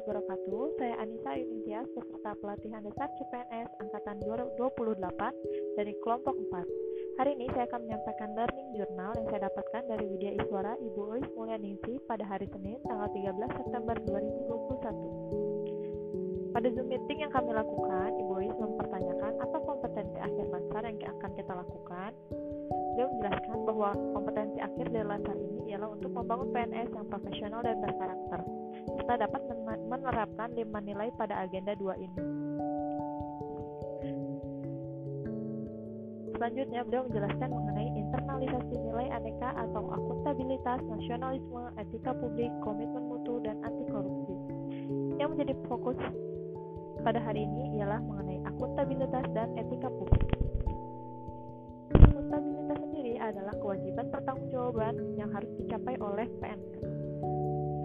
wabarakatuh. Saya Anissa Yunintias, peserta pelatihan dasar CPNS Angkatan 28 dari kelompok 4. Hari ini saya akan menyampaikan learning journal yang saya dapatkan dari Widya Iswara Ibu Ois Mulyaningsi pada hari Senin tanggal 13 September 2021. Pada Zoom meeting yang kami lakukan, Ibu Ois mempertanyakan apa kompetensi akhir lansar yang akan kita lakukan. Beliau menjelaskan bahwa kompetensi akhir dari lansar ini ialah untuk membangun PNS yang profesional dan berkarakter serta dapat menerapkan lima nilai pada agenda dua ini. Selanjutnya, beliau menjelaskan mengenai internalisasi nilai aneka atau akuntabilitas, nasionalisme, etika publik, komitmen mutu, dan anti korupsi. Yang menjadi fokus pada hari ini ialah mengenai akuntabilitas dan etika publik. Harus dicapai oleh PNS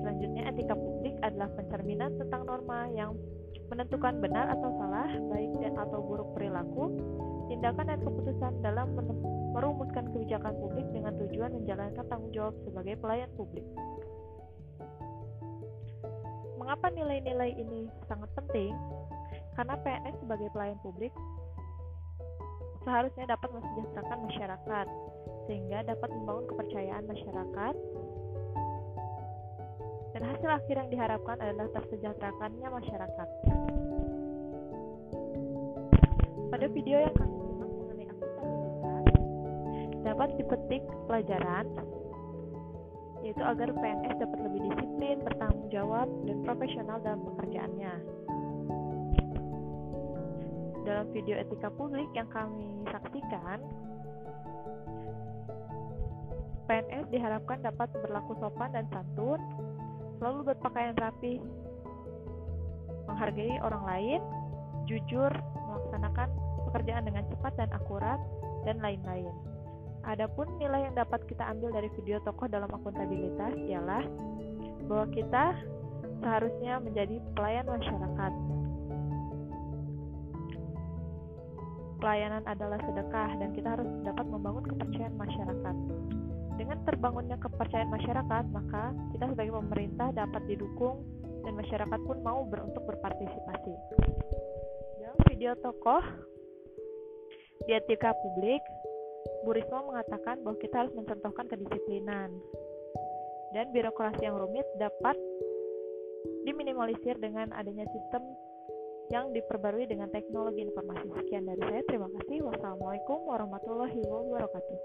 Selanjutnya, etika publik adalah pencerminan tentang norma yang menentukan benar atau salah, baik dan atau buruk perilaku, tindakan dan keputusan dalam merumuskan kebijakan publik dengan tujuan menjalankan tanggung jawab sebagai pelayan publik. Mengapa nilai-nilai ini sangat penting? Karena PNS sebagai pelayan publik seharusnya dapat mensejahterakan masyarakat, sehingga dapat membangun kepercayaan masyarakat dan hasil akhir yang diharapkan adalah tersejahterakannya masyarakat. Pada video yang kami simak mengenai akuntabilitas, dapat dipetik pelajaran yaitu agar PNS dapat lebih disiplin, bertanggung jawab, dan profesional dalam pekerjaannya. Dalam video etika publik yang kami saksikan, PNS diharapkan dapat berlaku sopan dan santun, selalu berpakaian rapi, menghargai orang lain, jujur, melaksanakan pekerjaan dengan cepat dan akurat, dan lain-lain. Adapun nilai yang dapat kita ambil dari video tokoh dalam akuntabilitas ialah bahwa kita seharusnya menjadi pelayan masyarakat. Pelayanan adalah sedekah dan kita harus dapat membangun kepercayaan masyarakat. Dengan terbangunnya kepercayaan masyarakat, maka kita sebagai pemerintah dapat didukung dan masyarakat pun mau ber untuk berpartisipasi. Dalam video tokoh di etika publik, Bu Risma mengatakan bahwa kita harus mencontohkan kedisiplinan dan birokrasi yang rumit dapat diminimalisir dengan adanya sistem yang diperbarui dengan teknologi informasi. Sekian dari saya, terima kasih. Wassalamualaikum warahmatullahi wabarakatuh.